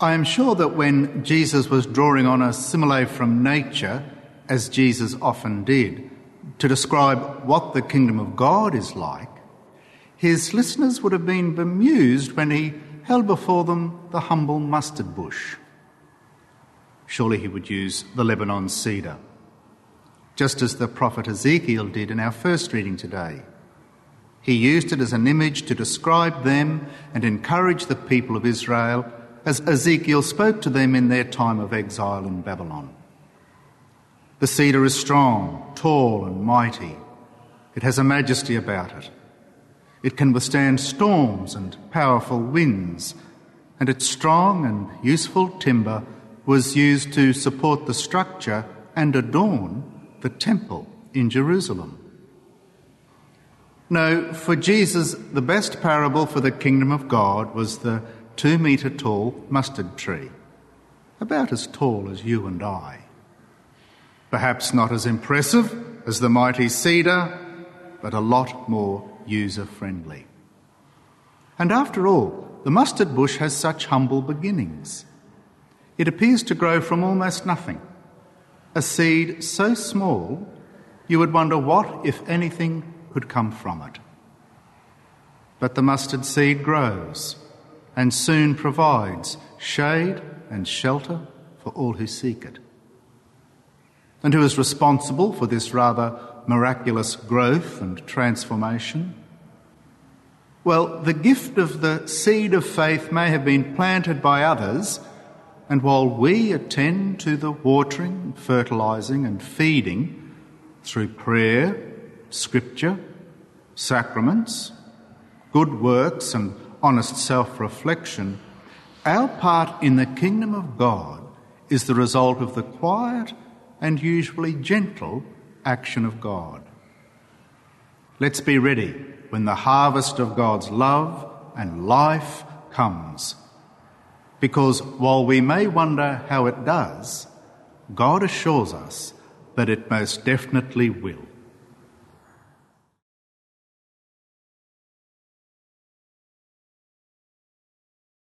I am sure that when Jesus was drawing on a simile from nature, as Jesus often did, to describe what the kingdom of God is like, his listeners would have been bemused when he held before them the humble mustard bush. Surely he would use the Lebanon cedar, just as the prophet Ezekiel did in our first reading today. He used it as an image to describe them and encourage the people of Israel as Ezekiel spoke to them in their time of exile in Babylon. The cedar is strong, tall, and mighty. It has a majesty about it. It can withstand storms and powerful winds, and its strong and useful timber was used to support the structure and adorn the temple in Jerusalem. No, for Jesus, the best parable for the kingdom of God was the two metre tall mustard tree, about as tall as you and I. Perhaps not as impressive as the mighty cedar, but a lot more user friendly. And after all, the mustard bush has such humble beginnings. It appears to grow from almost nothing, a seed so small you would wonder what, if anything, could come from it. But the mustard seed grows and soon provides shade and shelter for all who seek it. And who is responsible for this rather miraculous growth and transformation? Well, the gift of the seed of faith may have been planted by others, and while we attend to the watering, fertilising, and feeding through prayer, scripture, sacraments, good works, and honest self reflection, our part in the kingdom of God is the result of the quiet and usually gentle action of God. Let's be ready when the harvest of God's love and life comes. Because while we may wonder how it does, God assures us that it most definitely will.